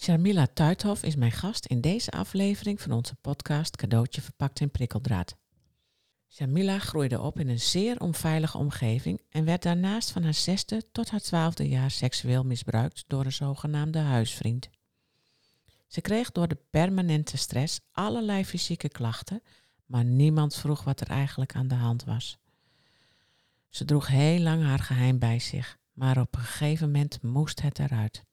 Sharmila Tuithof is mijn gast in deze aflevering van onze podcast Cadeautje verpakt in prikkeldraad. Sharmila groeide op in een zeer onveilige omgeving en werd daarnaast van haar zesde tot haar twaalfde jaar seksueel misbruikt door een zogenaamde huisvriend. Ze kreeg door de permanente stress allerlei fysieke klachten, maar niemand vroeg wat er eigenlijk aan de hand was. Ze droeg heel lang haar geheim bij zich, maar op een gegeven moment moest het eruit.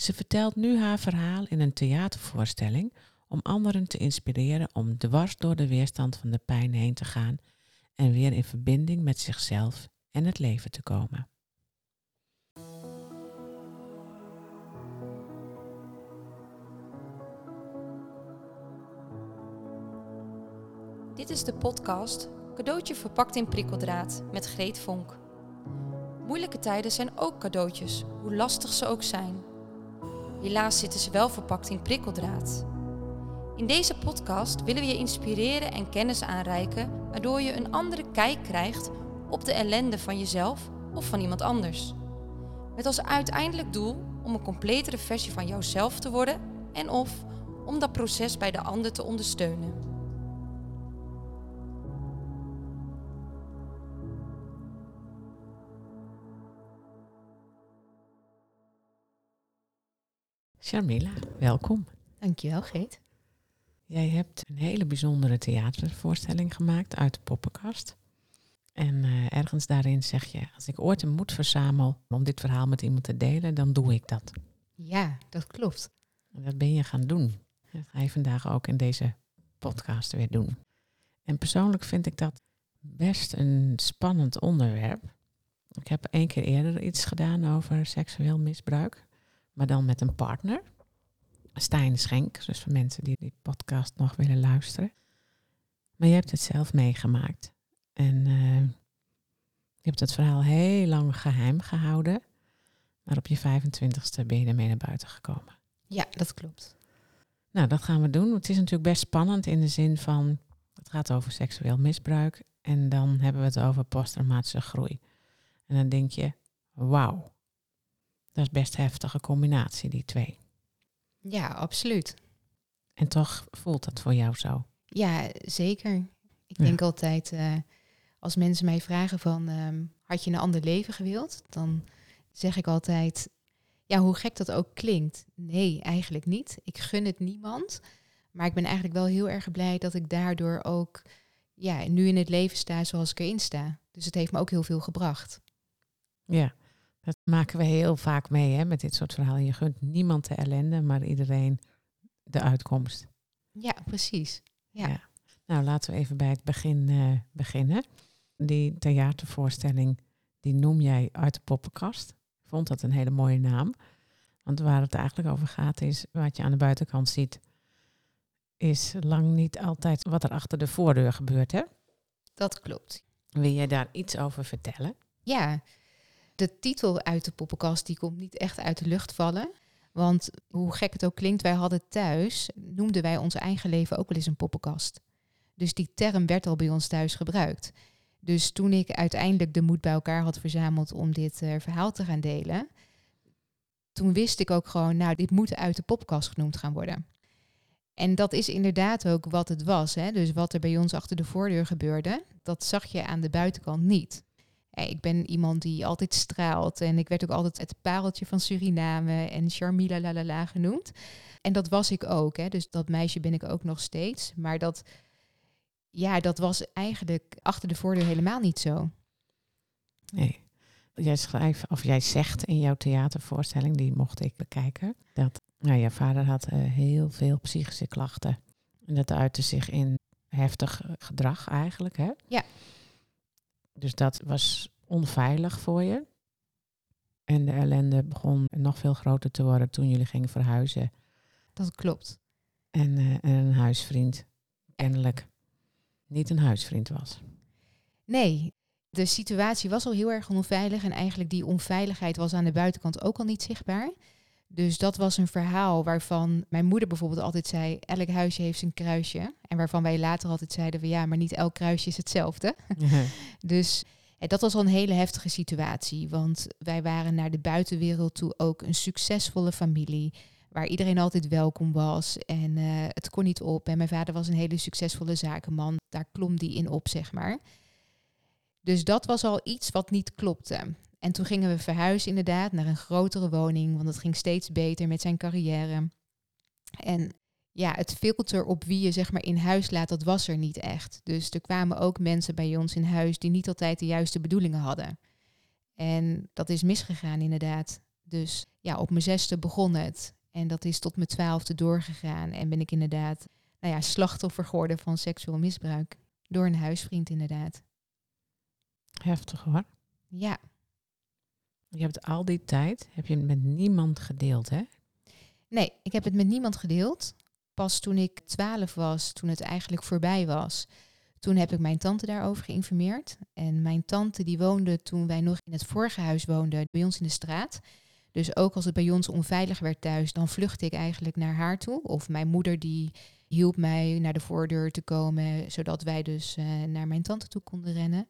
Ze vertelt nu haar verhaal in een theatervoorstelling om anderen te inspireren om dwars door de weerstand van de pijn heen te gaan en weer in verbinding met zichzelf en het leven te komen. Dit is de podcast Cadeautje verpakt in prikkeldraad met Greet Vonk. Moeilijke tijden zijn ook cadeautjes, hoe lastig ze ook zijn. Helaas zitten ze wel verpakt in prikkeldraad. In deze podcast willen we je inspireren en kennis aanreiken, waardoor je een andere kijk krijgt op de ellende van jezelf of van iemand anders. Met als uiteindelijk doel om een completere versie van jouzelf te worden en of om dat proces bij de ander te ondersteunen. Sharmila, welkom. Dankjewel, Geet. Jij hebt een hele bijzondere theatervoorstelling gemaakt uit de poppenkast. En eh, ergens daarin zeg je, als ik ooit een moed verzamel om dit verhaal met iemand te delen, dan doe ik dat. Ja, dat klopt. En dat ben je gaan doen. Dat ga je vandaag ook in deze podcast weer doen. En persoonlijk vind ik dat best een spannend onderwerp. Ik heb één keer eerder iets gedaan over seksueel misbruik, maar dan met een partner. Stijn Schenk, dus voor mensen die die podcast nog willen luisteren. Maar je hebt het zelf meegemaakt. En uh, je hebt het verhaal heel lang geheim gehouden. Maar op je 25ste ben je ermee naar buiten gekomen. Ja, dat klopt. Nou, dat gaan we doen. Het is natuurlijk best spannend in de zin van... het gaat over seksueel misbruik. En dan hebben we het over posttraumatische groei. En dan denk je, wauw. Dat is best heftige combinatie, die twee. Ja, absoluut. En toch voelt dat voor jou zo? Ja, zeker. Ik ja. denk altijd, uh, als mensen mij vragen van, um, had je een ander leven gewild? Dan zeg ik altijd, ja, hoe gek dat ook klinkt. Nee, eigenlijk niet. Ik gun het niemand. Maar ik ben eigenlijk wel heel erg blij dat ik daardoor ook ja, nu in het leven sta zoals ik erin sta. Dus het heeft me ook heel veel gebracht. Ja, dat maken we heel vaak mee hè, met dit soort verhalen. Je gunt niemand de ellende, maar iedereen de uitkomst. Ja, precies. Ja. ja. Nou, laten we even bij het begin uh, beginnen. Die theatervoorstelling, die noem jij uit de poppenkast. Ik vond dat een hele mooie naam. Want waar het eigenlijk over gaat is, wat je aan de buitenkant ziet, is lang niet altijd wat er achter de voordeur gebeurt, hè? Dat klopt. Wil jij daar iets over vertellen? Ja, de titel uit de poppenkast die komt niet echt uit de lucht vallen. Want hoe gek het ook klinkt, wij hadden thuis, noemden wij ons eigen leven ook wel eens een poppenkast. Dus die term werd al bij ons thuis gebruikt. Dus toen ik uiteindelijk de moed bij elkaar had verzameld om dit uh, verhaal te gaan delen, toen wist ik ook gewoon, nou, dit moet uit de poppenkast genoemd gaan worden. En dat is inderdaad ook wat het was. Hè? Dus wat er bij ons achter de voordeur gebeurde, dat zag je aan de buitenkant niet. Ik ben iemand die altijd straalt en ik werd ook altijd het pareltje van Suriname en Charmila lalala genoemd. En dat was ik ook, hè? dus dat meisje ben ik ook nog steeds. Maar dat, ja, dat was eigenlijk achter de voordeur helemaal niet zo. Nee. Jij schrijft, of jij zegt in jouw theatervoorstelling, die mocht ik bekijken, dat nou, je vader had uh, heel veel psychische klachten. En dat uitte zich in heftig gedrag eigenlijk, hè? Ja. Dus dat was onveilig voor je. En de ellende begon nog veel groter te worden toen jullie gingen verhuizen. Dat klopt. En, uh, en een huisvriend kennelijk niet een huisvriend was. Nee, de situatie was al heel erg onveilig en eigenlijk die onveiligheid was aan de buitenkant ook al niet zichtbaar. Dus dat was een verhaal waarvan mijn moeder bijvoorbeeld altijd zei: elk huisje heeft zijn kruisje. En waarvan wij later altijd zeiden: ja, maar niet elk kruisje is hetzelfde. dus dat was al een hele heftige situatie. Want wij waren naar de buitenwereld toe ook een succesvolle familie. waar iedereen altijd welkom was. En eh, het kon niet op. En mijn vader was een hele succesvolle zakenman. Daar klom die in op, zeg maar. Dus dat was al iets wat niet klopte. En toen gingen we verhuizen inderdaad naar een grotere woning, want het ging steeds beter met zijn carrière. En ja, het filter op wie je zeg maar in huis laat, dat was er niet echt. Dus er kwamen ook mensen bij ons in huis die niet altijd de juiste bedoelingen hadden. En dat is misgegaan inderdaad. Dus ja, op mijn zesde begon het. En dat is tot mijn twaalfde doorgegaan. En ben ik inderdaad nou ja, slachtoffer geworden van seksueel misbruik. Door een huisvriend inderdaad. Heftig hoor. Ja. Je hebt al die tijd, heb je het met niemand gedeeld hè? Nee, ik heb het met niemand gedeeld. Pas toen ik twaalf was, toen het eigenlijk voorbij was, toen heb ik mijn tante daarover geïnformeerd. En mijn tante die woonde toen wij nog in het vorige huis woonden, bij ons in de straat. Dus ook als het bij ons onveilig werd thuis, dan vluchtte ik eigenlijk naar haar toe. Of mijn moeder die hielp mij naar de voordeur te komen, zodat wij dus uh, naar mijn tante toe konden rennen.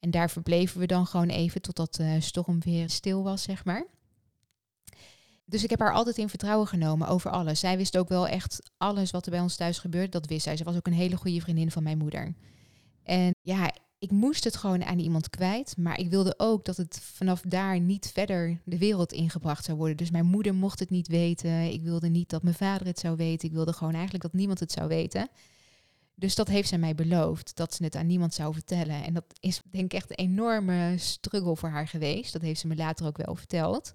En daar verbleven we dan gewoon even totdat de storm weer stil was, zeg maar. Dus ik heb haar altijd in vertrouwen genomen over alles. Zij wist ook wel echt alles wat er bij ons thuis gebeurde. Dat wist zij. Ze was ook een hele goede vriendin van mijn moeder. En ja, ik moest het gewoon aan iemand kwijt. Maar ik wilde ook dat het vanaf daar niet verder de wereld ingebracht zou worden. Dus mijn moeder mocht het niet weten. Ik wilde niet dat mijn vader het zou weten. Ik wilde gewoon eigenlijk dat niemand het zou weten. Dus dat heeft zij mij beloofd, dat ze het aan niemand zou vertellen. En dat is denk ik echt een enorme struggle voor haar geweest. Dat heeft ze me later ook wel verteld.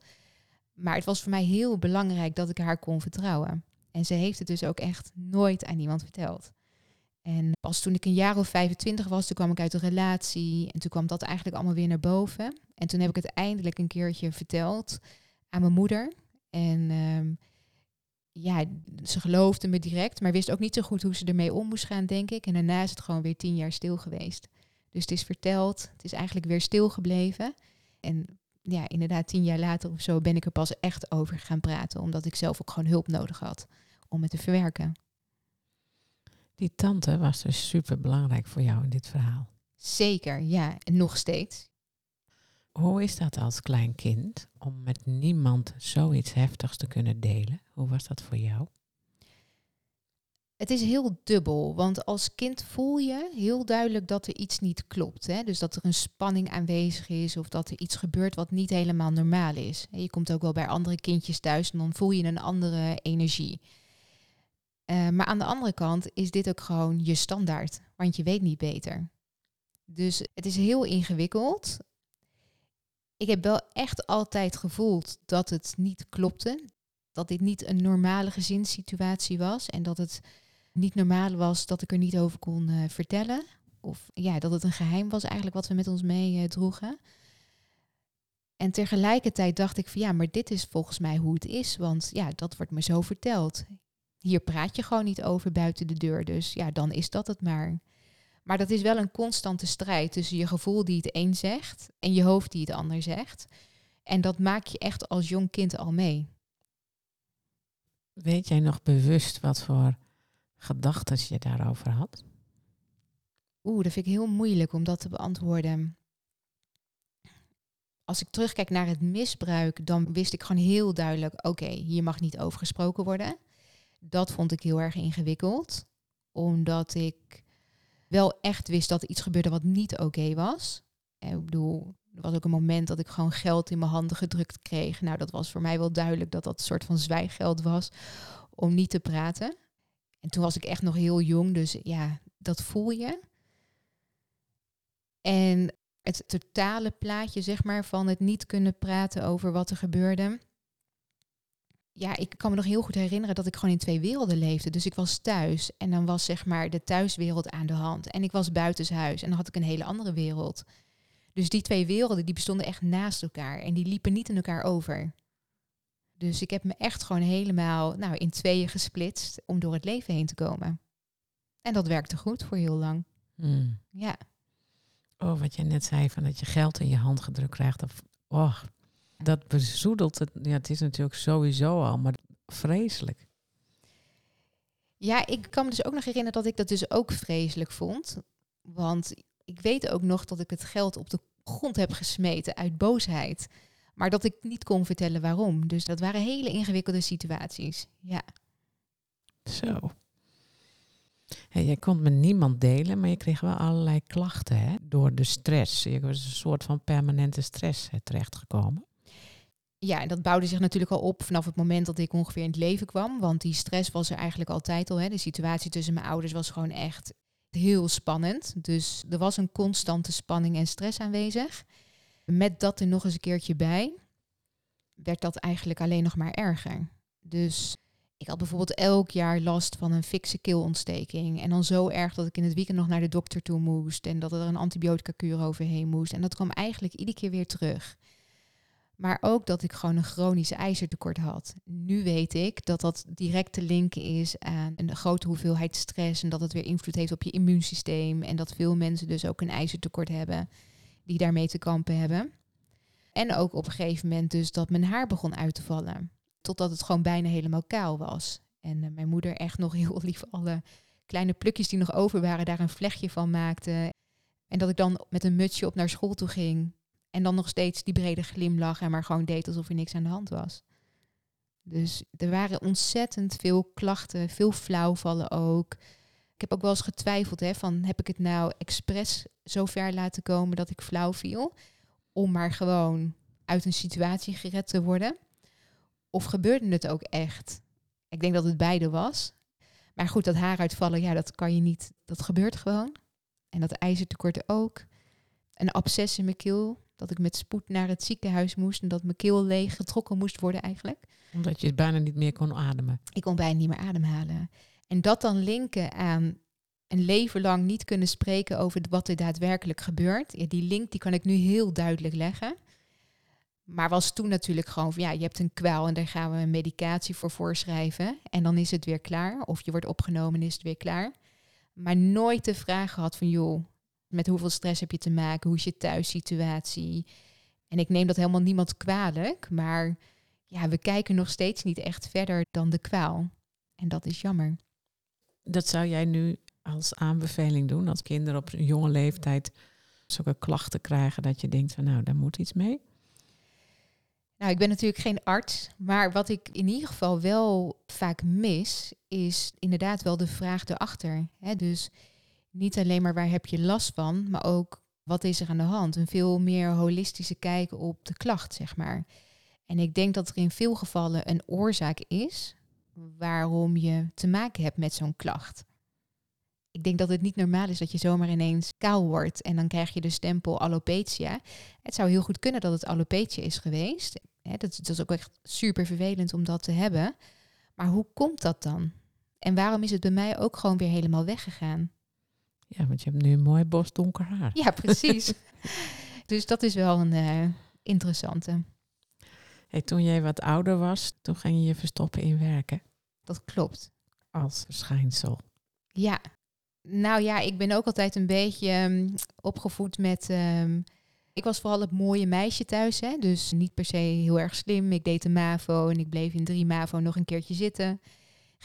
Maar het was voor mij heel belangrijk dat ik haar kon vertrouwen. En ze heeft het dus ook echt nooit aan niemand verteld. En pas toen ik een jaar of 25 was, toen kwam ik uit een relatie. En toen kwam dat eigenlijk allemaal weer naar boven. En toen heb ik het eindelijk een keertje verteld aan mijn moeder. En ehm, ja, ze geloofde me direct, maar wist ook niet zo goed hoe ze ermee om moest gaan, denk ik. En daarna is het gewoon weer tien jaar stil geweest. Dus het is verteld, het is eigenlijk weer stil gebleven. En ja, inderdaad, tien jaar later of zo ben ik er pas echt over gaan praten, omdat ik zelf ook gewoon hulp nodig had om het te verwerken. Die tante was dus super belangrijk voor jou in dit verhaal. Zeker, ja, en nog steeds. Hoe is dat als klein kind om met niemand zoiets heftigs te kunnen delen? Hoe was dat voor jou? Het is heel dubbel, want als kind voel je heel duidelijk dat er iets niet klopt. Hè? Dus dat er een spanning aanwezig is of dat er iets gebeurt wat niet helemaal normaal is. Je komt ook wel bij andere kindjes thuis en dan voel je een andere energie. Uh, maar aan de andere kant is dit ook gewoon je standaard, want je weet niet beter. Dus het is heel ingewikkeld ik heb wel echt altijd gevoeld dat het niet klopte. Dat dit niet een normale gezinssituatie was. En dat het niet normaal was dat ik er niet over kon uh, vertellen. Of ja, dat het een geheim was eigenlijk wat we met ons meedroegen. Uh, en tegelijkertijd dacht ik van ja, maar dit is volgens mij hoe het is. Want ja, dat wordt me zo verteld. Hier praat je gewoon niet over buiten de deur. Dus ja, dan is dat het maar. Maar dat is wel een constante strijd tussen je gevoel die het een zegt en je hoofd die het ander zegt. En dat maak je echt als jong kind al mee. Weet jij nog bewust wat voor gedachten je daarover had? Oeh, dat vind ik heel moeilijk om dat te beantwoorden. Als ik terugkijk naar het misbruik, dan wist ik gewoon heel duidelijk: oké, hier mag niet over gesproken worden. Dat vond ik heel erg ingewikkeld, omdat ik wel echt wist dat er iets gebeurde wat niet oké was. En ik bedoel, er was ook een moment dat ik gewoon geld in mijn handen gedrukt kreeg. Nou, dat was voor mij wel duidelijk dat dat een soort van zwijggeld was om niet te praten. En toen was ik echt nog heel jong, dus ja, dat voel je. En het totale plaatje, zeg maar, van het niet kunnen praten over wat er gebeurde, ja, ik kan me nog heel goed herinneren dat ik gewoon in twee werelden leefde. Dus ik was thuis en dan was zeg maar de thuiswereld aan de hand. En ik was buitenshuis en dan had ik een hele andere wereld. Dus die twee werelden die bestonden echt naast elkaar en die liepen niet in elkaar over. Dus ik heb me echt gewoon helemaal nou, in tweeën gesplitst om door het leven heen te komen. En dat werkte goed voor heel lang. Hmm. Ja. Oh, wat je net zei, van dat je geld in je hand gedrukt krijgt. Of, oh, dat bezoedelt het. Ja, het is natuurlijk sowieso al, maar vreselijk. Ja, ik kan me dus ook nog herinneren dat ik dat dus ook vreselijk vond. Want ik weet ook nog dat ik het geld op de grond heb gesmeten uit boosheid. Maar dat ik niet kon vertellen waarom. Dus dat waren hele ingewikkelde situaties. Ja. Zo. Hey, jij kon met niemand delen, maar je kreeg wel allerlei klachten hè? door de stress. Je was een soort van permanente stress terechtgekomen. Ja, en dat bouwde zich natuurlijk al op vanaf het moment dat ik ongeveer in het leven kwam. Want die stress was er eigenlijk altijd al. Hè. De situatie tussen mijn ouders was gewoon echt heel spannend. Dus er was een constante spanning en stress aanwezig. Met dat er nog eens een keertje bij, werd dat eigenlijk alleen nog maar erger. Dus ik had bijvoorbeeld elk jaar last van een fikse keelontsteking. En dan zo erg dat ik in het weekend nog naar de dokter toe moest. En dat er een antibiotica kuur overheen moest. En dat kwam eigenlijk iedere keer weer terug. Maar ook dat ik gewoon een chronisch ijzertekort had. Nu weet ik dat dat direct te linken is aan een grote hoeveelheid stress. En dat het weer invloed heeft op je immuunsysteem. En dat veel mensen dus ook een ijzertekort hebben die daarmee te kampen hebben. En ook op een gegeven moment dus dat mijn haar begon uit te vallen. Totdat het gewoon bijna helemaal kaal was. En uh, mijn moeder echt nog heel lief alle kleine plukjes die nog over waren, daar een vlechtje van maakte. En dat ik dan met een mutsje op naar school toe ging. En dan nog steeds die brede glimlach en maar gewoon deed alsof er niks aan de hand was. Dus er waren ontzettend veel klachten, veel flauwvallen ook. Ik heb ook wel eens getwijfeld hè, van heb ik het nou expres zo ver laten komen dat ik flauw viel, om maar gewoon uit een situatie gered te worden? Of gebeurde het ook echt? Ik denk dat het beide was. Maar goed, dat haar uitvallen, ja, dat kan je niet. Dat gebeurt gewoon. En dat ijzertekort ook. Een absces in mijn keel, dat ik met spoed naar het ziekenhuis moest en dat mijn keel leeg getrokken moest worden eigenlijk. Omdat je bijna niet meer kon ademen. Ik kon bijna niet meer ademhalen. En dat dan linken aan een leven lang niet kunnen spreken over wat er daadwerkelijk gebeurt. Ja, die link die kan ik nu heel duidelijk leggen. Maar was toen natuurlijk gewoon van ja, je hebt een kwel en daar gaan we een medicatie voor voorschrijven. En dan is het weer klaar. Of je wordt opgenomen en is het weer klaar. Maar nooit de vraag gehad van joh, met hoeveel stress heb je te maken? Hoe is je thuissituatie? En ik neem dat helemaal niemand kwalijk. Maar ja, we kijken nog steeds niet echt verder dan de kwaal. En dat is jammer. Dat zou jij nu als aanbeveling doen als kinderen op een jonge leeftijd zulke klachten krijgen dat je denkt van nou, daar moet iets mee? Nou, ik ben natuurlijk geen arts, maar wat ik in ieder geval wel vaak mis, is inderdaad wel de vraag erachter. Hè? Dus niet alleen maar waar heb je last van, maar ook wat is er aan de hand. Een veel meer holistische kijk op de klacht, zeg maar. En ik denk dat er in veel gevallen een oorzaak is waarom je te maken hebt met zo'n klacht. Ik denk dat het niet normaal is dat je zomaar ineens kaal wordt en dan krijg je de stempel alopecia. Het zou heel goed kunnen dat het alopecia is geweest. dat, dat is ook echt super vervelend om dat te hebben. Maar hoe komt dat dan? En waarom is het bij mij ook gewoon weer helemaal weggegaan? Ja, want je hebt nu een mooi bos donker haar. Ja, precies. dus dat is wel een uh, interessante. Hey, toen jij wat ouder was, toen ging je je verstoppen in werken. Dat klopt. Als verschijnsel. Ja. Nou ja, ik ben ook altijd een beetje um, opgevoed met... Um, ik was vooral het mooie meisje thuis, hè? dus niet per se heel erg slim. Ik deed de MAVO en ik bleef in drie MAVO nog een keertje zitten.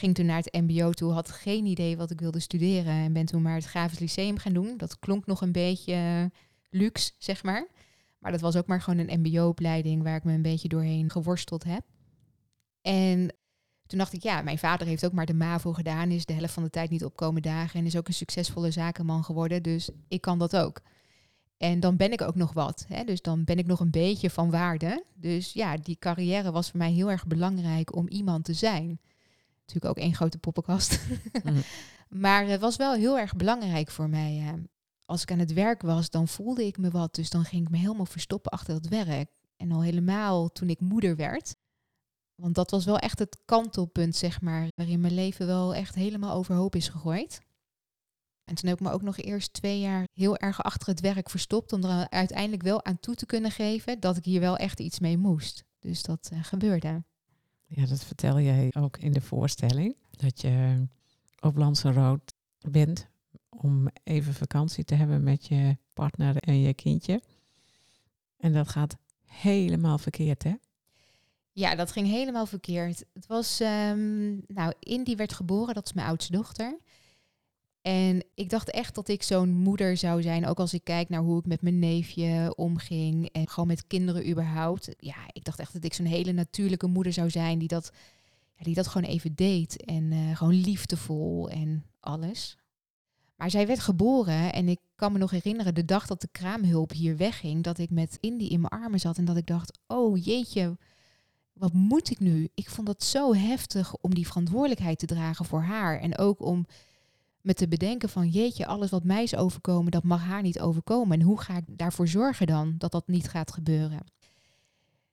Ging toen naar het mbo toe, had geen idee wat ik wilde studeren. En ben toen maar het Grafisch Lyceum gaan doen. Dat klonk nog een beetje uh, luxe, zeg maar. Maar dat was ook maar gewoon een mbo-opleiding waar ik me een beetje doorheen geworsteld heb. En toen dacht ik, ja, mijn vader heeft ook maar de MAVO gedaan, is de helft van de tijd niet opkomen dagen en is ook een succesvolle zakenman geworden. Dus ik kan dat ook. En dan ben ik ook nog wat. Hè? Dus dan ben ik nog een beetje van waarde. Dus ja, die carrière was voor mij heel erg belangrijk om iemand te zijn natuurlijk ook één grote poppenkast. Mhm. maar het was wel heel erg belangrijk voor mij. als ik aan het werk was, dan voelde ik me wat. Dus dan ging ik me helemaal verstoppen achter het werk. En al helemaal toen ik moeder werd. Want dat was wel echt het kantelpunt, zeg maar, waarin mijn leven wel echt helemaal overhoop is gegooid. En toen heb ik me ook nog eerst twee jaar heel erg achter het werk verstopt om er uiteindelijk wel aan toe te kunnen geven dat ik hier wel echt iets mee moest. Dus dat uh, gebeurde. Ja, dat vertel jij ook in de voorstelling. Dat je op Lanzarote bent om even vakantie te hebben met je partner en je kindje. En dat gaat helemaal verkeerd, hè? Ja, dat ging helemaal verkeerd. Het was, um, nou, Indy werd geboren, dat is mijn oudste dochter. En ik dacht echt dat ik zo'n moeder zou zijn, ook als ik kijk naar hoe ik met mijn neefje omging en gewoon met kinderen überhaupt. Ja, ik dacht echt dat ik zo'n hele natuurlijke moeder zou zijn die dat, ja, die dat gewoon even deed en eh, gewoon liefdevol en alles. Maar zij werd geboren en ik kan me nog herinneren de dag dat de kraamhulp hier wegging, dat ik met Indy in mijn armen zat en dat ik dacht, oh jeetje, wat moet ik nu? Ik vond dat zo heftig om die verantwoordelijkheid te dragen voor haar en ook om me te bedenken van jeetje, alles wat mij is overkomen, dat mag haar niet overkomen. En hoe ga ik daarvoor zorgen dan dat dat niet gaat gebeuren?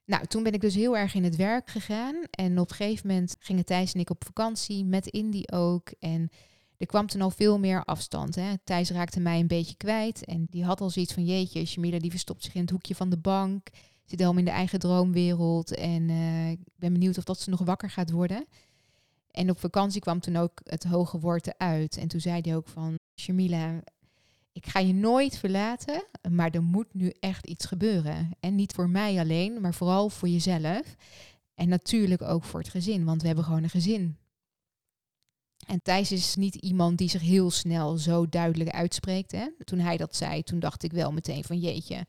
Nou, toen ben ik dus heel erg in het werk gegaan. En op een gegeven moment gingen Thijs en ik op vakantie, met Indy ook. En er kwam toen al veel meer afstand. Hè. Thijs raakte mij een beetje kwijt. En die had al zoiets van, jeetje, Shamila die verstopt zich in het hoekje van de bank. Zit helemaal in de eigen droomwereld. En uh, ik ben benieuwd of dat ze nog wakker gaat worden. En op vakantie kwam toen ook het hoge woord uit. En toen zei hij ook van, Shamila, ik ga je nooit verlaten, maar er moet nu echt iets gebeuren. En niet voor mij alleen, maar vooral voor jezelf. En natuurlijk ook voor het gezin, want we hebben gewoon een gezin. En Thijs is niet iemand die zich heel snel zo duidelijk uitspreekt. Hè? Toen hij dat zei, toen dacht ik wel meteen van jeetje,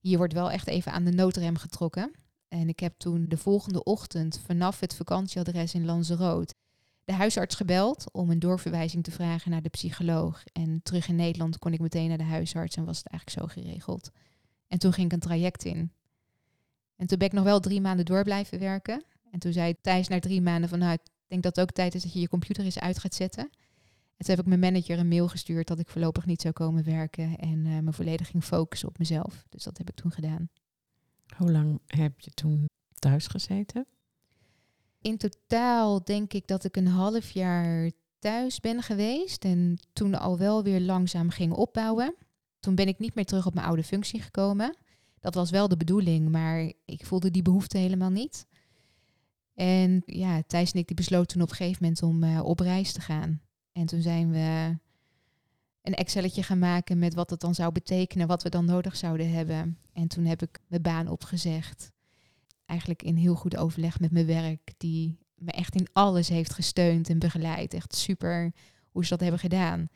hier wordt wel echt even aan de noodrem getrokken. En ik heb toen de volgende ochtend vanaf het vakantieadres in Lanzarote de huisarts gebeld om een doorverwijzing te vragen naar de psycholoog. En terug in Nederland kon ik meteen naar de huisarts en was het eigenlijk zo geregeld. En toen ging ik een traject in. En toen ben ik nog wel drie maanden door blijven werken. En toen zei Thijs na drie maanden van nou, ik denk dat het ook tijd is dat je je computer eens uit gaat zetten. En toen heb ik mijn manager een mail gestuurd dat ik voorlopig niet zou komen werken en uh, me volledig ging focussen op mezelf. Dus dat heb ik toen gedaan. Hoe lang heb je toen thuis gezeten? In totaal denk ik dat ik een half jaar thuis ben geweest en toen al wel weer langzaam ging opbouwen. Toen ben ik niet meer terug op mijn oude functie gekomen. Dat was wel de bedoeling, maar ik voelde die behoefte helemaal niet. En ja, Thijs en ik die besloten toen op een gegeven moment om uh, op reis te gaan. En toen zijn we een Excelletje gaan maken met wat het dan zou betekenen, wat we dan nodig zouden hebben. En toen heb ik mijn baan opgezegd. Eigenlijk in heel goed overleg met mijn werk, die me echt in alles heeft gesteund en begeleid. Echt super hoe ze dat hebben gedaan.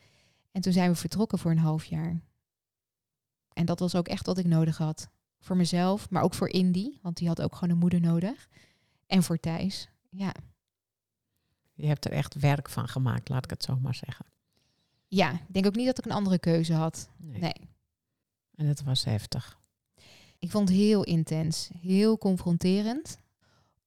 En toen zijn we vertrokken voor een half jaar. En dat was ook echt wat ik nodig had. Voor mezelf, maar ook voor Indy, want die had ook gewoon een moeder nodig. En voor Thijs, ja. Je hebt er echt werk van gemaakt, laat ik het zo maar zeggen. Ja, ik denk ook niet dat ik een andere keuze had. Nee. nee. En het was heftig. Ik vond het heel intens, heel confronterend.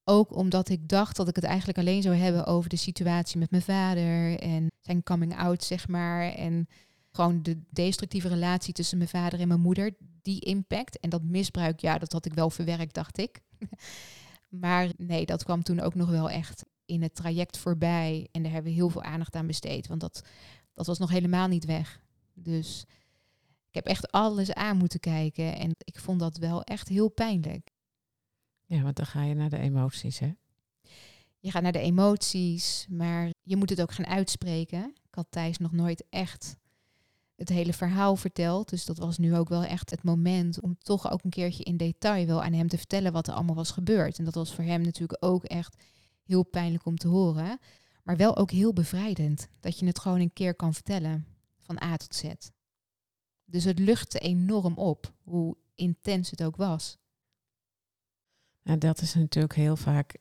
Ook omdat ik dacht dat ik het eigenlijk alleen zou hebben over de situatie met mijn vader en zijn coming out, zeg maar. En gewoon de destructieve relatie tussen mijn vader en mijn moeder, die impact. En dat misbruik, ja, dat had ik wel verwerkt, dacht ik. maar nee, dat kwam toen ook nog wel echt in het traject voorbij. En daar hebben we heel veel aandacht aan besteed. Want dat dat was nog helemaal niet weg. Dus ik heb echt alles aan moeten kijken en ik vond dat wel echt heel pijnlijk. Ja, want dan ga je naar de emoties, hè? Je gaat naar de emoties, maar je moet het ook gaan uitspreken. Ik had Thijs nog nooit echt het hele verhaal verteld. Dus dat was nu ook wel echt het moment om toch ook een keertje in detail wel aan hem te vertellen wat er allemaal was gebeurd. En dat was voor hem natuurlijk ook echt heel pijnlijk om te horen. Maar wel ook heel bevrijdend. Dat je het gewoon een keer kan vertellen. Van A tot Z. Dus het luchtte enorm op. Hoe intens het ook was. Nou, dat is natuurlijk heel vaak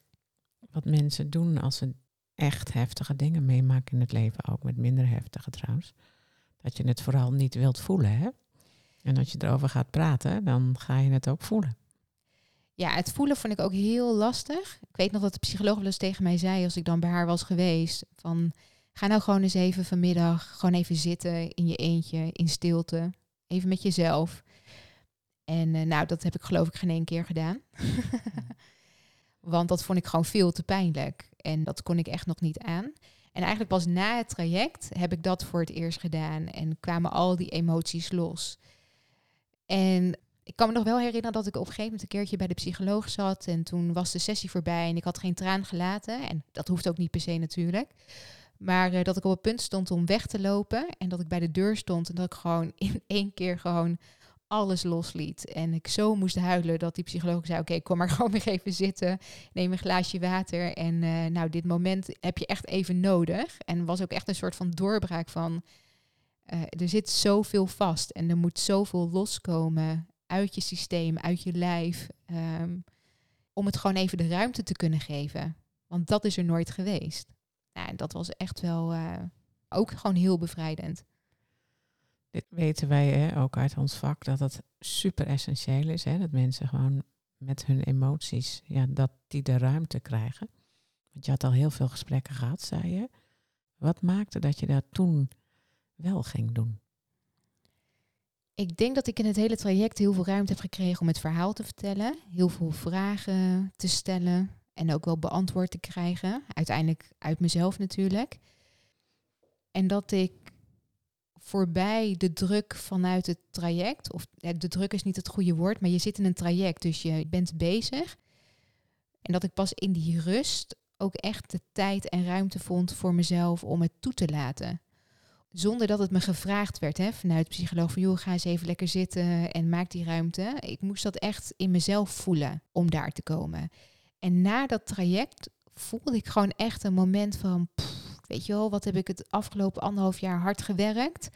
wat mensen doen als ze echt heftige dingen meemaken in het leven. Ook met minder heftige trouwens. Dat je het vooral niet wilt voelen. Hè? En als je erover gaat praten, dan ga je het ook voelen. Ja, het voelen vond ik ook heel lastig. Ik weet nog dat de psycholoog wel tegen mij zei als ik dan bij haar was geweest. Van ga nou gewoon eens even vanmiddag gewoon even zitten in je eentje, in stilte. Even met jezelf. En uh, nou, dat heb ik geloof ik geen één keer gedaan. Want dat vond ik gewoon veel te pijnlijk. En dat kon ik echt nog niet aan. En eigenlijk pas na het traject heb ik dat voor het eerst gedaan. En kwamen al die emoties los. En ik kan me nog wel herinneren dat ik op een gegeven moment een keertje bij de psycholoog zat. En toen was de sessie voorbij en ik had geen traan gelaten. En dat hoeft ook niet per se natuurlijk. Maar uh, dat ik op het punt stond om weg te lopen. En dat ik bij de deur stond en dat ik gewoon in één keer gewoon alles losliet. En ik zo moest huilen dat die psycholoog zei: Oké, kom maar gewoon weer even zitten. Neem een glaasje water. En eh, nou, dit moment heb je echt even nodig. En was ook echt een soort van doorbraak van. eh, er zit zoveel vast en er moet zoveel loskomen uit je systeem, uit je lijf. ehm, om het gewoon even de ruimte te kunnen geven. Want dat is er nooit geweest. Nou, en dat was echt wel eh, ook gewoon heel bevrijdend. Dit weten wij hè, ook uit ons vak, dat het super essentieel is. Hè, dat mensen gewoon met hun emoties, ja, dat die de ruimte krijgen. Want je had al heel veel gesprekken gehad, zei je. Wat maakte dat je dat toen wel ging doen? Ik denk dat ik in het hele traject heel veel ruimte heb gekregen om het verhaal te vertellen. Heel veel vragen te stellen en ook wel beantwoord te krijgen. Uiteindelijk uit mezelf natuurlijk. En dat ik voorbij de druk vanuit het traject, of de druk is niet het goede woord, maar je zit in een traject, dus je bent bezig. En dat ik pas in die rust ook echt de tijd en ruimte vond voor mezelf om het toe te laten. Zonder dat het me gevraagd werd hè, vanuit psycholoog van joh, ga eens even lekker zitten en maak die ruimte. Ik moest dat echt in mezelf voelen om daar te komen. En na dat traject voelde ik gewoon echt een moment van, weet je wel, wat heb ik het afgelopen anderhalf jaar hard gewerkt.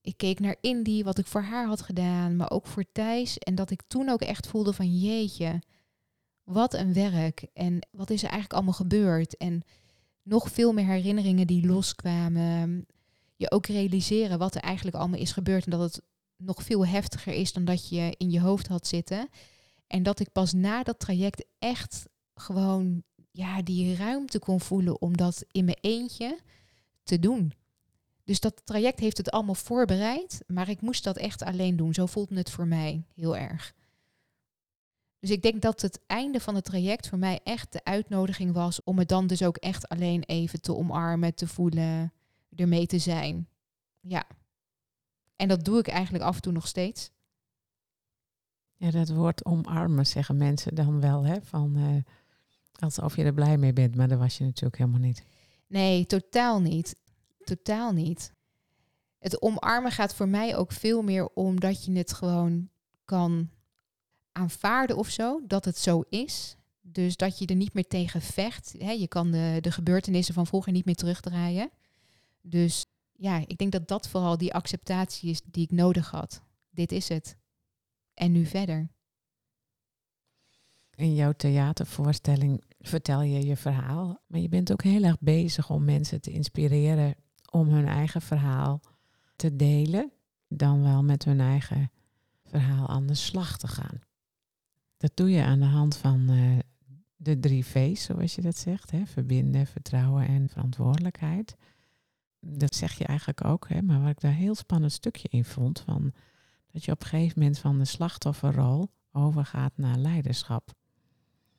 Ik keek naar Indy, wat ik voor haar had gedaan, maar ook voor Thijs. En dat ik toen ook echt voelde van jeetje, wat een werk. En wat is er eigenlijk allemaal gebeurd? En nog veel meer herinneringen die loskwamen. Je ook realiseren wat er eigenlijk allemaal is gebeurd. En dat het nog veel heftiger is dan dat je in je hoofd had zitten. En dat ik pas na dat traject echt gewoon ja, die ruimte kon voelen om dat in mijn eentje te doen. Dus dat traject heeft het allemaal voorbereid, maar ik moest dat echt alleen doen. Zo voelde het voor mij heel erg. Dus ik denk dat het einde van het traject voor mij echt de uitnodiging was om het dan dus ook echt alleen even te omarmen, te voelen, ermee te zijn. Ja. En dat doe ik eigenlijk af en toe nog steeds. Ja, dat woord omarmen zeggen mensen dan wel, hè? Van, eh, alsof je er blij mee bent, maar dat was je natuurlijk helemaal niet. Nee, totaal niet. Totaal niet. Het omarmen gaat voor mij ook veel meer om dat je het gewoon kan aanvaarden of zo, dat het zo is. Dus dat je er niet meer tegen vecht. Hè, je kan de, de gebeurtenissen van vroeger niet meer terugdraaien. Dus ja, ik denk dat dat vooral die acceptatie is die ik nodig had. Dit is het. En nu verder. In jouw theatervoorstelling vertel je je verhaal, maar je bent ook heel erg bezig om mensen te inspireren om hun eigen verhaal te delen, dan wel met hun eigen verhaal aan de slag te gaan. Dat doe je aan de hand van eh, de drie V's, zoals je dat zegt. Hè? Verbinden, vertrouwen en verantwoordelijkheid. Dat zeg je eigenlijk ook, hè? maar wat ik daar een heel spannend stukje in vond, van dat je op een gegeven moment van de slachtofferrol overgaat naar leiderschap.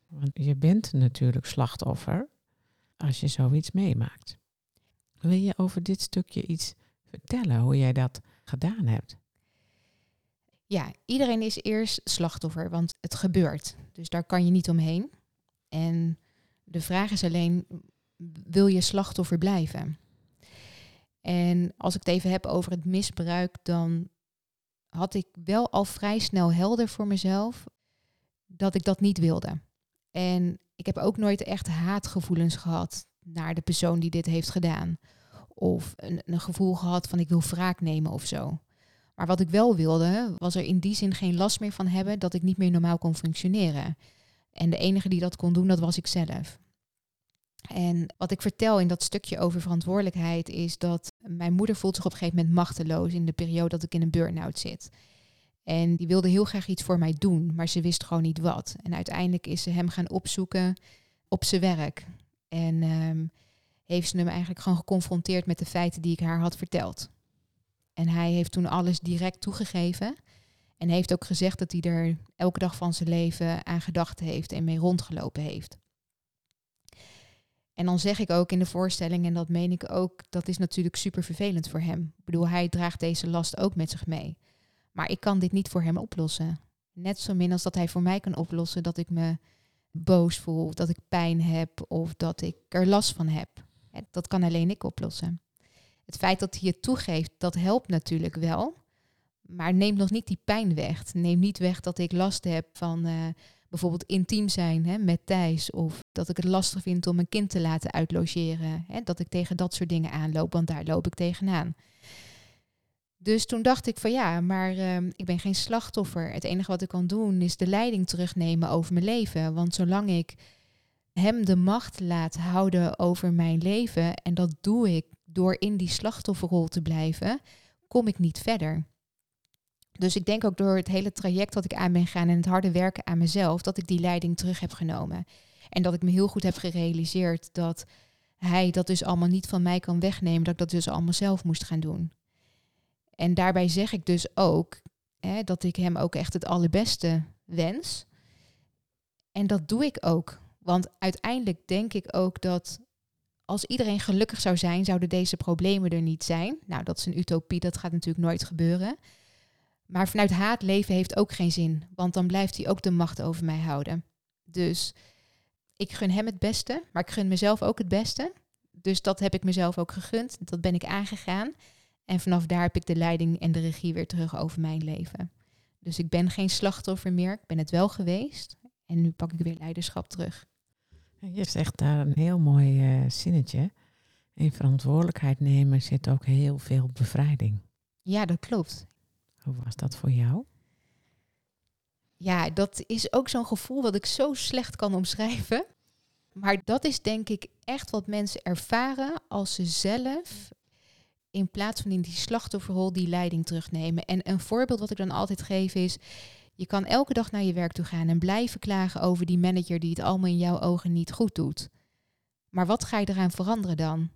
Want je bent natuurlijk slachtoffer als je zoiets meemaakt. Wil je over dit stukje iets vertellen, hoe jij dat gedaan hebt? Ja, iedereen is eerst slachtoffer, want het gebeurt. Dus daar kan je niet omheen. En de vraag is alleen, wil je slachtoffer blijven? En als ik het even heb over het misbruik, dan had ik wel al vrij snel helder voor mezelf dat ik dat niet wilde. En ik heb ook nooit echt haatgevoelens gehad naar de persoon die dit heeft gedaan. Of een, een gevoel gehad van ik wil wraak nemen of zo. Maar wat ik wel wilde, was er in die zin geen last meer van hebben dat ik niet meer normaal kon functioneren. En de enige die dat kon doen, dat was ik zelf. En wat ik vertel in dat stukje over verantwoordelijkheid is dat mijn moeder voelt zich op een gegeven moment machteloos in de periode dat ik in een burn-out zit. En die wilde heel graag iets voor mij doen, maar ze wist gewoon niet wat. En uiteindelijk is ze hem gaan opzoeken op zijn werk. En ehm, heeft ze hem eigenlijk gewoon geconfronteerd met de feiten die ik haar had verteld. En hij heeft toen alles direct toegegeven. En heeft ook gezegd dat hij er elke dag van zijn leven aan gedacht heeft en mee rondgelopen heeft. En dan zeg ik ook in de voorstelling, en dat meen ik ook, dat is natuurlijk super vervelend voor hem. Ik bedoel, hij draagt deze last ook met zich mee. Maar ik kan dit niet voor hem oplossen. Net zo min als dat hij voor mij kan oplossen dat ik me boos voel, of dat ik pijn heb, of dat ik er last van heb. Dat kan alleen ik oplossen. Het feit dat hij het toegeeft, dat helpt natuurlijk wel. Maar neemt nog niet die pijn weg. Neem niet weg dat ik last heb van eh, bijvoorbeeld intiem zijn hè, met Thijs. Of dat ik het lastig vind om mijn kind te laten uitlogeren. Hè, dat ik tegen dat soort dingen aanloop, want daar loop ik tegenaan. Dus toen dacht ik van ja, maar ehm, ik ben geen slachtoffer. Het enige wat ik kan doen is de leiding terugnemen over mijn leven. Want zolang ik hem de macht laat houden over mijn leven, en dat doe ik door in die slachtofferrol te blijven, kom ik niet verder. Dus ik denk ook door het hele traject dat ik aan ben gegaan en het harde werken aan mezelf, dat ik die leiding terug heb genomen. En dat ik me heel goed heb gerealiseerd dat hij dat dus allemaal niet van mij kan wegnemen, dat ik dat dus allemaal zelf moest gaan doen. En daarbij zeg ik dus ook hè, dat ik hem ook echt het allerbeste wens. En dat doe ik ook. Want uiteindelijk denk ik ook dat als iedereen gelukkig zou zijn, zouden deze problemen er niet zijn. Nou, dat is een utopie, dat gaat natuurlijk nooit gebeuren. Maar vanuit haat leven heeft ook geen zin, want dan blijft hij ook de macht over mij houden. Dus ik gun hem het beste, maar ik gun mezelf ook het beste. Dus dat heb ik mezelf ook gegund, dat ben ik aangegaan. En vanaf daar heb ik de leiding en de regie weer terug over mijn leven. Dus ik ben geen slachtoffer meer, ik ben het wel geweest. En nu pak ik weer leiderschap terug. Je zegt daar een heel mooi uh, zinnetje. In verantwoordelijkheid nemen zit ook heel veel bevrijding. Ja, dat klopt. Hoe was dat voor jou? Ja, dat is ook zo'n gevoel wat ik zo slecht kan omschrijven. Maar dat is denk ik echt wat mensen ervaren als ze zelf in plaats van in die slachtofferrol die leiding terugnemen. En een voorbeeld wat ik dan altijd geef is, je kan elke dag naar je werk toe gaan en blijven klagen over die manager die het allemaal in jouw ogen niet goed doet. Maar wat ga je eraan veranderen dan?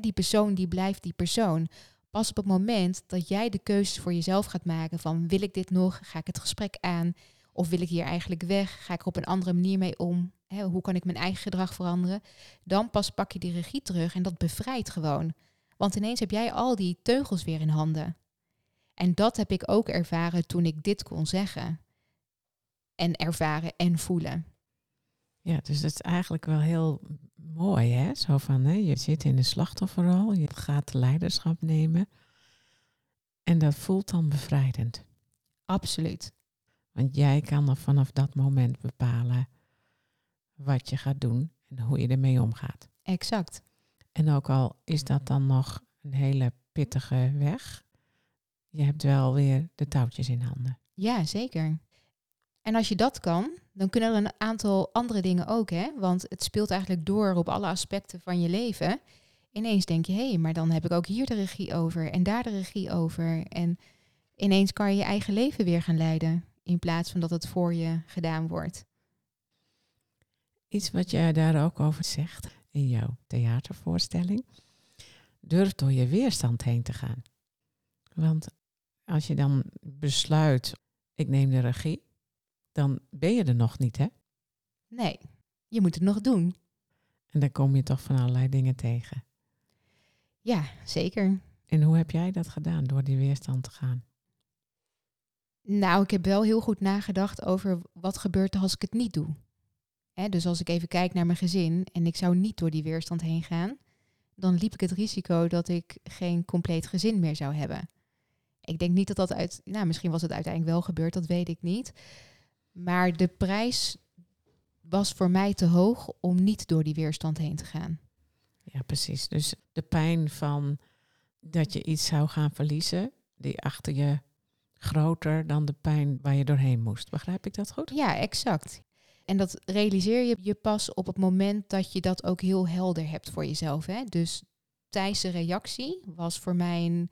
die persoon die blijft die persoon. Pas op het moment dat jij de keuzes voor jezelf gaat maken van wil ik dit nog, ga ik het gesprek aan of wil ik hier eigenlijk weg, ga ik er op een andere manier mee om, hoe kan ik mijn eigen gedrag veranderen, dan pas pak je die regie terug en dat bevrijdt gewoon. Want ineens heb jij al die teugels weer in handen. En dat heb ik ook ervaren toen ik dit kon zeggen. En ervaren en voelen. Ja, dus dat is eigenlijk wel heel mooi, hè? Zo van, hè, je zit in de slachtofferrol, je gaat leiderschap nemen. En dat voelt dan bevrijdend. Absoluut. Want jij kan vanaf dat moment bepalen wat je gaat doen en hoe je ermee omgaat. Exact. En ook al is dat dan nog een hele pittige weg, je hebt wel weer de touwtjes in handen. Ja, zeker. En als je dat kan, dan kunnen er een aantal andere dingen ook, hè? Want het speelt eigenlijk door op alle aspecten van je leven. Ineens denk je, hé, hey, maar dan heb ik ook hier de regie over en daar de regie over. En ineens kan je je eigen leven weer gaan leiden, in plaats van dat het voor je gedaan wordt. Iets wat jij daar ook over zegt in jouw theatervoorstelling. Durf door je weerstand heen te gaan. Want als je dan besluit, ik neem de regie, dan ben je er nog niet, hè? Nee, je moet het nog doen. En dan kom je toch van allerlei dingen tegen. Ja, zeker. En hoe heb jij dat gedaan door die weerstand te gaan? Nou, ik heb wel heel goed nagedacht over wat gebeurt er als ik het niet doe. dus als ik even kijk naar mijn gezin en ik zou niet door die weerstand heen gaan, dan liep ik het risico dat ik geen compleet gezin meer zou hebben. Ik denk niet dat dat uit. Nou, misschien was het uiteindelijk wel gebeurd, dat weet ik niet. Maar de prijs was voor mij te hoog om niet door die weerstand heen te gaan. Ja, precies. Dus de pijn van dat je iets zou gaan verliezen, die achter je groter dan de pijn waar je doorheen moest. Begrijp ik dat goed? Ja, exact. En dat realiseer je je pas op het moment dat je dat ook heel helder hebt voor jezelf. Hè? Dus Thijs' reactie was voor mij een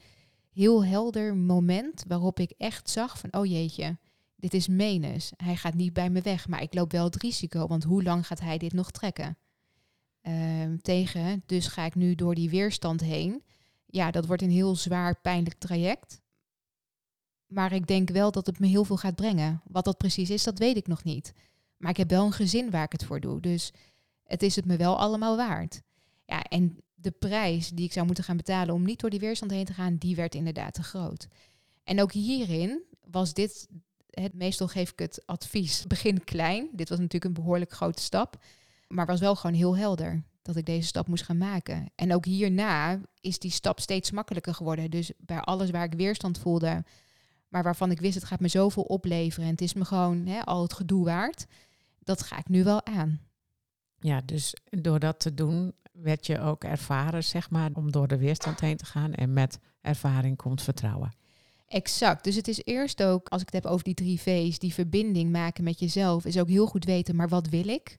heel helder moment waarop ik echt zag van, oh jeetje, dit is Menes. Hij gaat niet bij me weg, maar ik loop wel het risico, want hoe lang gaat hij dit nog trekken? Ehm, tegen, dus ga ik nu door die weerstand heen. Ja, dat wordt een heel zwaar, pijnlijk traject. Maar ik denk wel dat het me heel veel gaat brengen. Wat dat precies is, dat weet ik nog niet. Maar ik heb wel een gezin waar ik het voor doe. Dus het is het me wel allemaal waard. Ja, en de prijs die ik zou moeten gaan betalen om niet door die weerstand heen te gaan, die werd inderdaad te groot. En ook hierin was dit, het, meestal geef ik het advies, begin klein. Dit was natuurlijk een behoorlijk grote stap, maar was wel gewoon heel helder dat ik deze stap moest gaan maken. En ook hierna is die stap steeds makkelijker geworden. Dus bij alles waar ik weerstand voelde, maar waarvan ik wist het gaat me zoveel opleveren en het is me gewoon al het gedoe waard, dat ga ik nu wel aan. Ja, dus door dat te doen werd je ook ervaren, zeg maar, om door de weerstand heen te gaan. En met ervaring komt vertrouwen. Exact. Dus het is eerst ook, als ik het heb over die drie V's, die verbinding maken met jezelf, is ook heel goed weten, maar wat wil ik?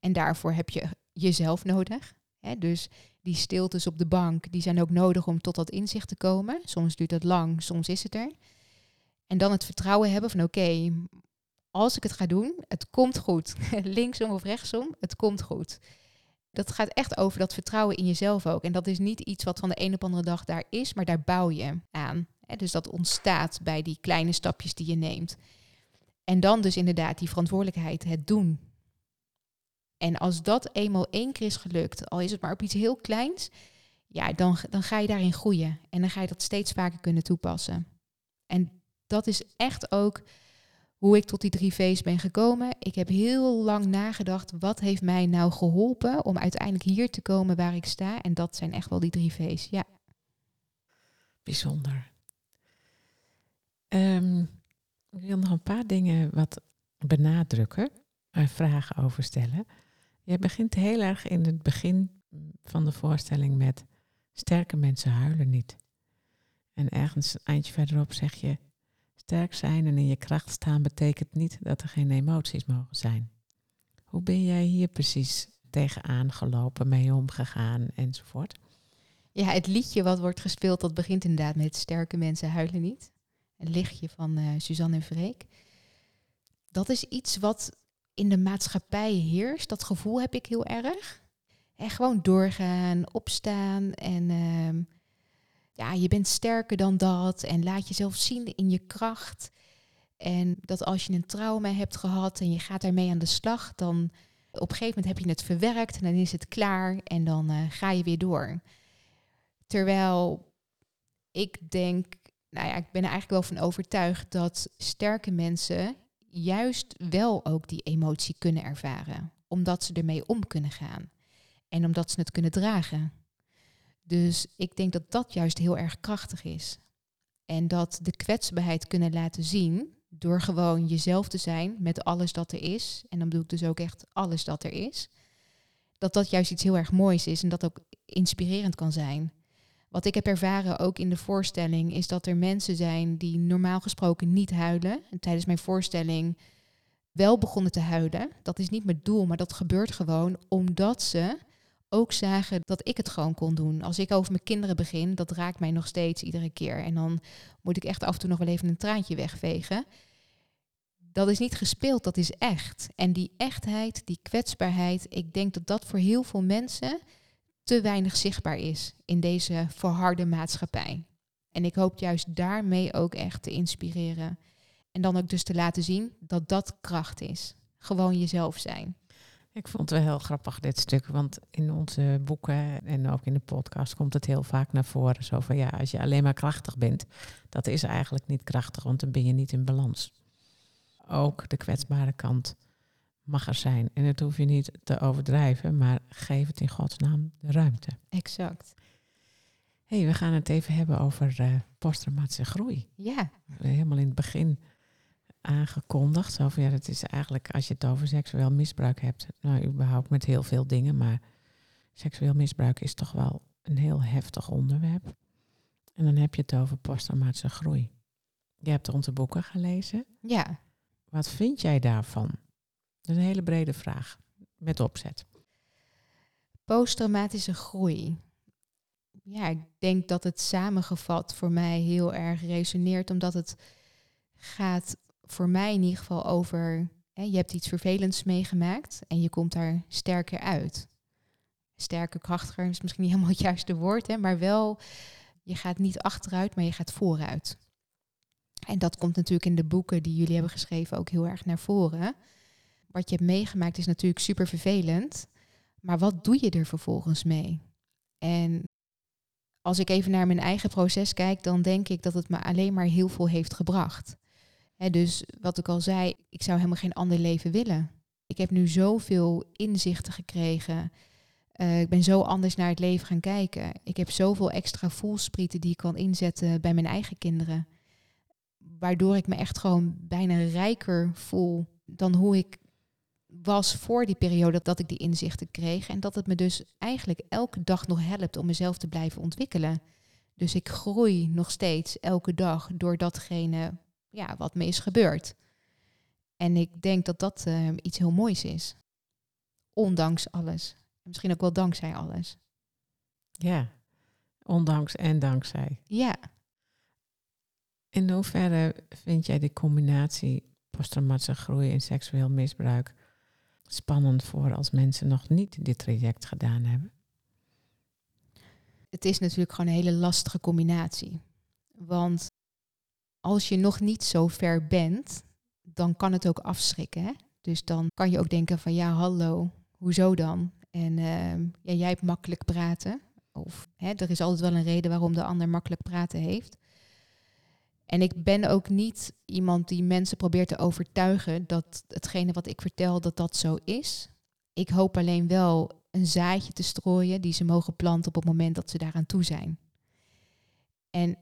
En daarvoor heb je jezelf nodig. Dus die stiltes op de bank, die zijn ook nodig om tot dat inzicht te komen. Soms duurt het lang, soms is het er. En dan het vertrouwen hebben van oké, als ik het ga doen, het komt goed. Linksom of rechtsom, het komt goed. Dat gaat echt over dat vertrouwen in jezelf ook. En dat is niet iets wat van de een op andere dag daar is, maar daar bouw je aan. Dus dat ontstaat bij die kleine stapjes die je neemt. En dan dus inderdaad die verantwoordelijkheid, het doen. En als dat eenmaal één keer is gelukt, al is het maar op iets heel kleins, ja, dan, dan ga je daarin groeien. En dan ga je dat steeds vaker kunnen toepassen. En dat is echt ook hoe ik tot die drie V's ben gekomen. Ik heb heel lang nagedacht, wat heeft mij nou geholpen om uiteindelijk hier te komen waar ik sta? En dat zijn echt wel die drie V's, ja. Bijzonder. Um, ik wil nog een paar dingen wat benadrukken en vragen over stellen. Je begint heel erg in het begin van de voorstelling met sterke mensen huilen niet. En ergens een eindje verderop zeg je, sterk zijn en in je kracht staan betekent niet dat er geen emoties mogen zijn. Hoe ben jij hier precies tegenaan gelopen, mee omgegaan enzovoort? Ja, het liedje wat wordt gespeeld, dat begint inderdaad met sterke mensen huilen niet. Een lichtje van uh, Suzanne en Freek. Dat is iets wat in de maatschappij heerst. Dat gevoel heb ik heel erg. En gewoon doorgaan, opstaan en uh, ja, je bent sterker dan dat en laat jezelf zien in je kracht. En dat als je een trauma hebt gehad en je gaat daarmee aan de slag, dan op een gegeven moment heb je het verwerkt en dan is het klaar en dan uh, ga je weer door. Terwijl ik denk, nou ja, ik ben er eigenlijk wel van overtuigd dat sterke mensen juist wel ook die emotie kunnen ervaren, omdat ze ermee om kunnen gaan en omdat ze het kunnen dragen. Dus ik denk dat dat juist heel erg krachtig is. En dat de kwetsbaarheid kunnen laten zien door gewoon jezelf te zijn met alles dat er is. En dan bedoel ik dus ook echt alles dat er is. Dat dat juist iets heel erg moois is en dat ook inspirerend kan zijn. Wat ik heb ervaren ook in de voorstelling is dat er mensen zijn die normaal gesproken niet huilen. En tijdens mijn voorstelling wel begonnen te huilen. Dat is niet mijn doel, maar dat gebeurt gewoon omdat ze ook zagen dat ik het gewoon kon doen. Als ik over mijn kinderen begin, dat raakt mij nog steeds iedere keer. En dan moet ik echt af en toe nog wel even een traantje wegvegen. Dat is niet gespeeld, dat is echt. En die echtheid, die kwetsbaarheid, ik denk dat dat voor heel veel mensen te weinig zichtbaar is in deze verharde maatschappij. En ik hoop juist daarmee ook echt te inspireren. En dan ook dus te laten zien dat dat kracht is. Gewoon jezelf zijn. Ik vond het wel heel grappig dit stuk, want in onze boeken en ook in de podcast komt het heel vaak naar voren. Zo van ja, als je alleen maar krachtig bent, dat is eigenlijk niet krachtig, want dan ben je niet in balans. Ook de kwetsbare kant mag er zijn. En dat hoef je niet te overdrijven, maar geef het in Gods naam de ruimte. Exact. hey, we gaan het even hebben over uh, posttraumatische groei. Ja. Helemaal in het begin aangekondigd. Zo van, ja, dat is eigenlijk als je het over seksueel misbruik hebt. Nou, überhaupt met heel veel dingen, maar seksueel misbruik is toch wel een heel heftig onderwerp. En dan heb je het over posttraumatische groei. Je hebt onze boeken gelezen. Ja. Wat vind jij daarvan? Dat is een hele brede vraag, met opzet. Posttraumatische groei. Ja, ik denk dat het samengevat voor mij heel erg resoneert, omdat het gaat voor mij in ieder geval over, hè, je hebt iets vervelends meegemaakt en je komt daar sterker uit. Sterker, krachtiger is misschien niet helemaal het juiste woord, hè, maar wel, je gaat niet achteruit, maar je gaat vooruit. En dat komt natuurlijk in de boeken die jullie hebben geschreven ook heel erg naar voren. Wat je hebt meegemaakt is natuurlijk super vervelend, maar wat doe je er vervolgens mee? En als ik even naar mijn eigen proces kijk, dan denk ik dat het me alleen maar heel veel heeft gebracht dus wat ik al zei, ik zou helemaal geen ander leven willen. Ik heb nu zoveel inzichten gekregen. Uh, ik ben zo anders naar het leven gaan kijken. Ik heb zoveel extra voelsprieten die ik kan inzetten bij mijn eigen kinderen. waardoor ik me echt gewoon bijna rijker voel dan hoe ik was voor die periode dat ik die inzichten kreeg. En dat het me dus eigenlijk elke dag nog helpt om mezelf te blijven ontwikkelen. Dus ik groei nog steeds elke dag door datgene ja, wat me is gebeurd. En ik denk dat dat uh, iets heel moois is. Ondanks alles. Misschien ook wel dankzij alles. Ja, ondanks en dankzij. Ja. In hoeverre vind jij de combinatie posttraumatische groei en seksueel misbruik spannend voor als mensen nog niet dit traject gedaan hebben? Het is natuurlijk gewoon een hele lastige combinatie. Want als je nog niet zo ver bent, dan kan het ook afschrikken. Hè? Dus dan kan je ook denken van ja, hallo, hoezo dan? En uh, ja, jij hebt makkelijk praten. Of hè, er is altijd wel een reden waarom de ander makkelijk praten heeft. En ik ben ook niet iemand die mensen probeert te overtuigen dat hetgene wat ik vertel, dat dat zo is. Ik hoop alleen wel een zaadje te strooien die ze mogen planten op het moment dat ze daaraan toe zijn. En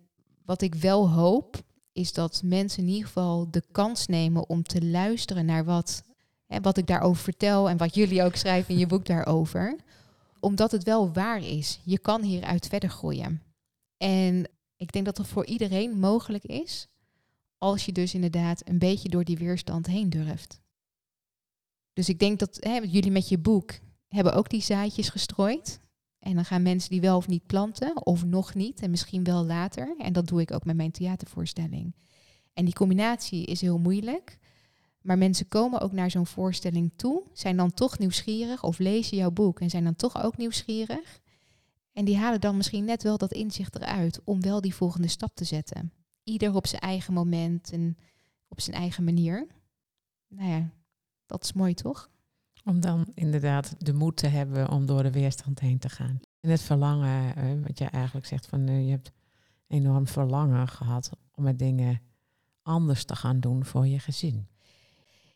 wat ik wel hoop, is dat mensen in ieder geval de kans nemen om te luisteren naar wat, hè, wat ik daarover vertel en wat jullie ook schrijven in je boek daarover. Omdat het wel waar is. Je kan hieruit verder groeien. En ik denk dat dat voor iedereen mogelijk is, als je dus inderdaad een beetje door die weerstand heen durft. Dus ik denk dat hè, jullie met je boek hebben ook die zaadjes gestrooid. En dan gaan mensen die wel of niet planten, of nog niet, en misschien wel later. En dat doe ik ook met mijn theatervoorstelling. En die combinatie is heel moeilijk. Maar mensen komen ook naar zo'n voorstelling toe, zijn dan toch nieuwsgierig of lezen jouw boek en zijn dan toch ook nieuwsgierig. En die halen dan misschien net wel dat inzicht eruit om wel die volgende stap te zetten. Ieder op zijn eigen moment en op zijn eigen manier. Nou ja, dat is mooi toch? Om dan inderdaad de moed te hebben om door de weerstand heen te gaan. En het verlangen, eh, wat je eigenlijk zegt, van uh, je hebt enorm verlangen gehad om met dingen anders te gaan doen voor je gezin.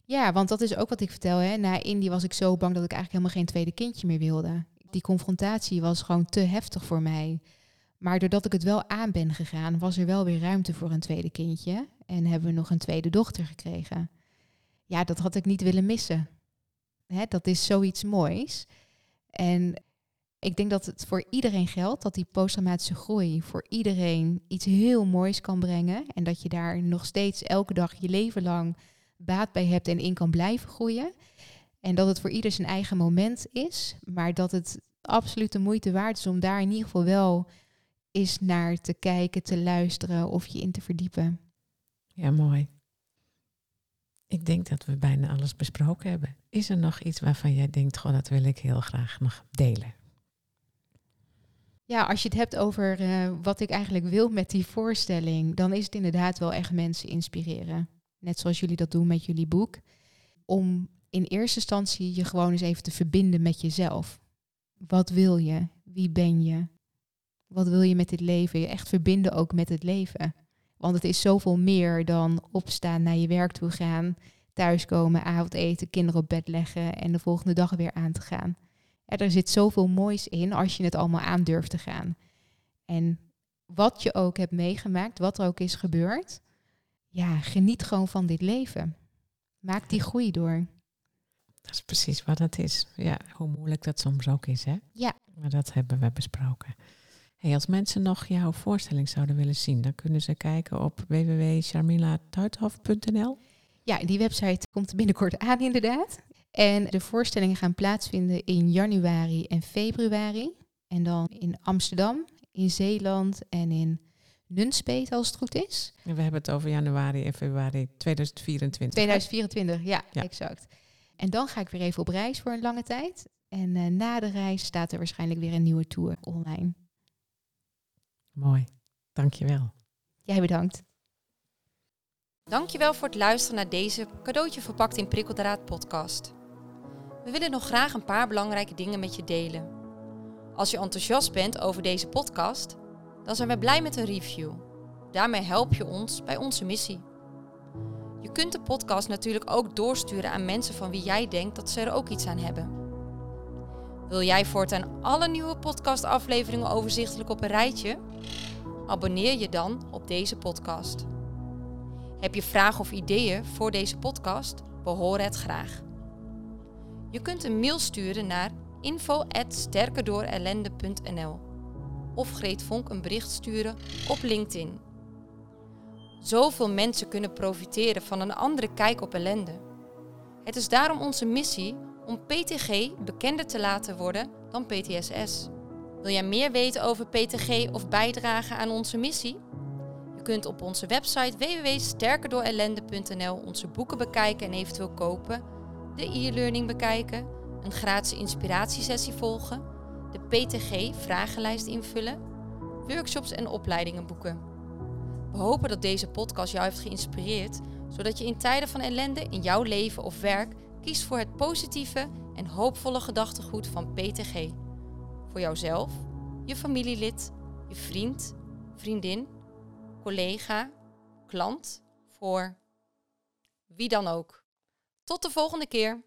Ja, want dat is ook wat ik vertel. Hè. Na Indie was ik zo bang dat ik eigenlijk helemaal geen tweede kindje meer wilde. Die confrontatie was gewoon te heftig voor mij. Maar doordat ik het wel aan ben gegaan, was er wel weer ruimte voor een tweede kindje. En hebben we nog een tweede dochter gekregen. Ja, dat had ik niet willen missen. Hè, dat is zoiets moois. En ik denk dat het voor iedereen geldt dat die posttraumatische groei voor iedereen iets heel moois kan brengen. En dat je daar nog steeds elke dag je leven lang baat bij hebt en in kan blijven groeien. En dat het voor ieder zijn eigen moment is, maar dat het absoluut de moeite waard is om daar in ieder geval wel eens naar te kijken, te luisteren of je in te verdiepen. Ja, mooi. Ik denk dat we bijna alles besproken hebben. Is er nog iets waarvan jij denkt, goh, dat wil ik heel graag nog delen? Ja, als je het hebt over uh, wat ik eigenlijk wil met die voorstelling, dan is het inderdaad wel echt mensen inspireren. Net zoals jullie dat doen met jullie boek. Om in eerste instantie je gewoon eens even te verbinden met jezelf. Wat wil je? Wie ben je? Wat wil je met dit leven? Je echt verbinden ook met het leven. Want het is zoveel meer dan opstaan, naar je werk toe gaan, thuiskomen, avondeten, kinderen op bed leggen en de volgende dag weer aan te gaan. er zit zoveel moois in als je het allemaal aan durft te gaan. En wat je ook hebt meegemaakt, wat er ook is gebeurd, ja, geniet gewoon van dit leven. Maak die groei door. Dat is precies wat het is. Ja, hoe moeilijk dat soms ook is, hè? Ja. Maar dat hebben we besproken. Hey, als mensen nog jouw voorstelling zouden willen zien, dan kunnen ze kijken op www.charmilatuithof.nl. Ja, die website komt binnenkort aan inderdaad. En de voorstellingen gaan plaatsvinden in januari en februari. En dan in Amsterdam, in Zeeland en in Nunspeet als het goed is. En we hebben het over januari en februari 2024. 2024, ja, ja. exact. En dan ga ik weer even op reis voor een lange tijd. En uh, na de reis staat er waarschijnlijk weer een nieuwe tour online. Mooi, dankjewel. Jij bedankt. Dankjewel voor het luisteren naar deze cadeautje verpakt in prikkeldraad podcast. We willen nog graag een paar belangrijke dingen met je delen. Als je enthousiast bent over deze podcast, dan zijn we blij met een review. Daarmee help je ons bij onze missie. Je kunt de podcast natuurlijk ook doorsturen aan mensen van wie jij denkt dat ze er ook iets aan hebben. Wil jij voortaan alle nieuwe podcastafleveringen overzichtelijk op een rijtje? Abonneer je dan op deze podcast. Heb je vragen of ideeën voor deze podcast? We horen het graag. Je kunt een mail sturen naar info.sterkerdoorellende.nl of Greet Vonk een bericht sturen op LinkedIn. Zoveel mensen kunnen profiteren van een andere kijk op ellende. Het is daarom onze missie om PTG bekender te laten worden dan PTSS. Wil jij meer weten over PTG of bijdragen aan onze missie? Je kunt op onze website www.sterkerdoorellende.nl onze boeken bekijken en eventueel kopen, de e-learning bekijken, een gratis inspiratiesessie volgen, de PTG-vragenlijst invullen, workshops en opleidingen boeken. We hopen dat deze podcast jou heeft geïnspireerd, zodat je in tijden van ellende in jouw leven of werk kiest voor het positieve en hoopvolle gedachtegoed van PTG. Voor jouzelf, je familielid, je vriend, vriendin, collega, klant, voor wie dan ook. Tot de volgende keer.